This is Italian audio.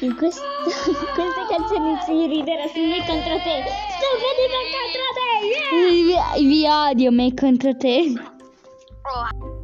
in, quest- in queste canzoni si riderà su me contro te. Stupidi me contro te! Yeah! Vi, vi odio me contro te. Oh,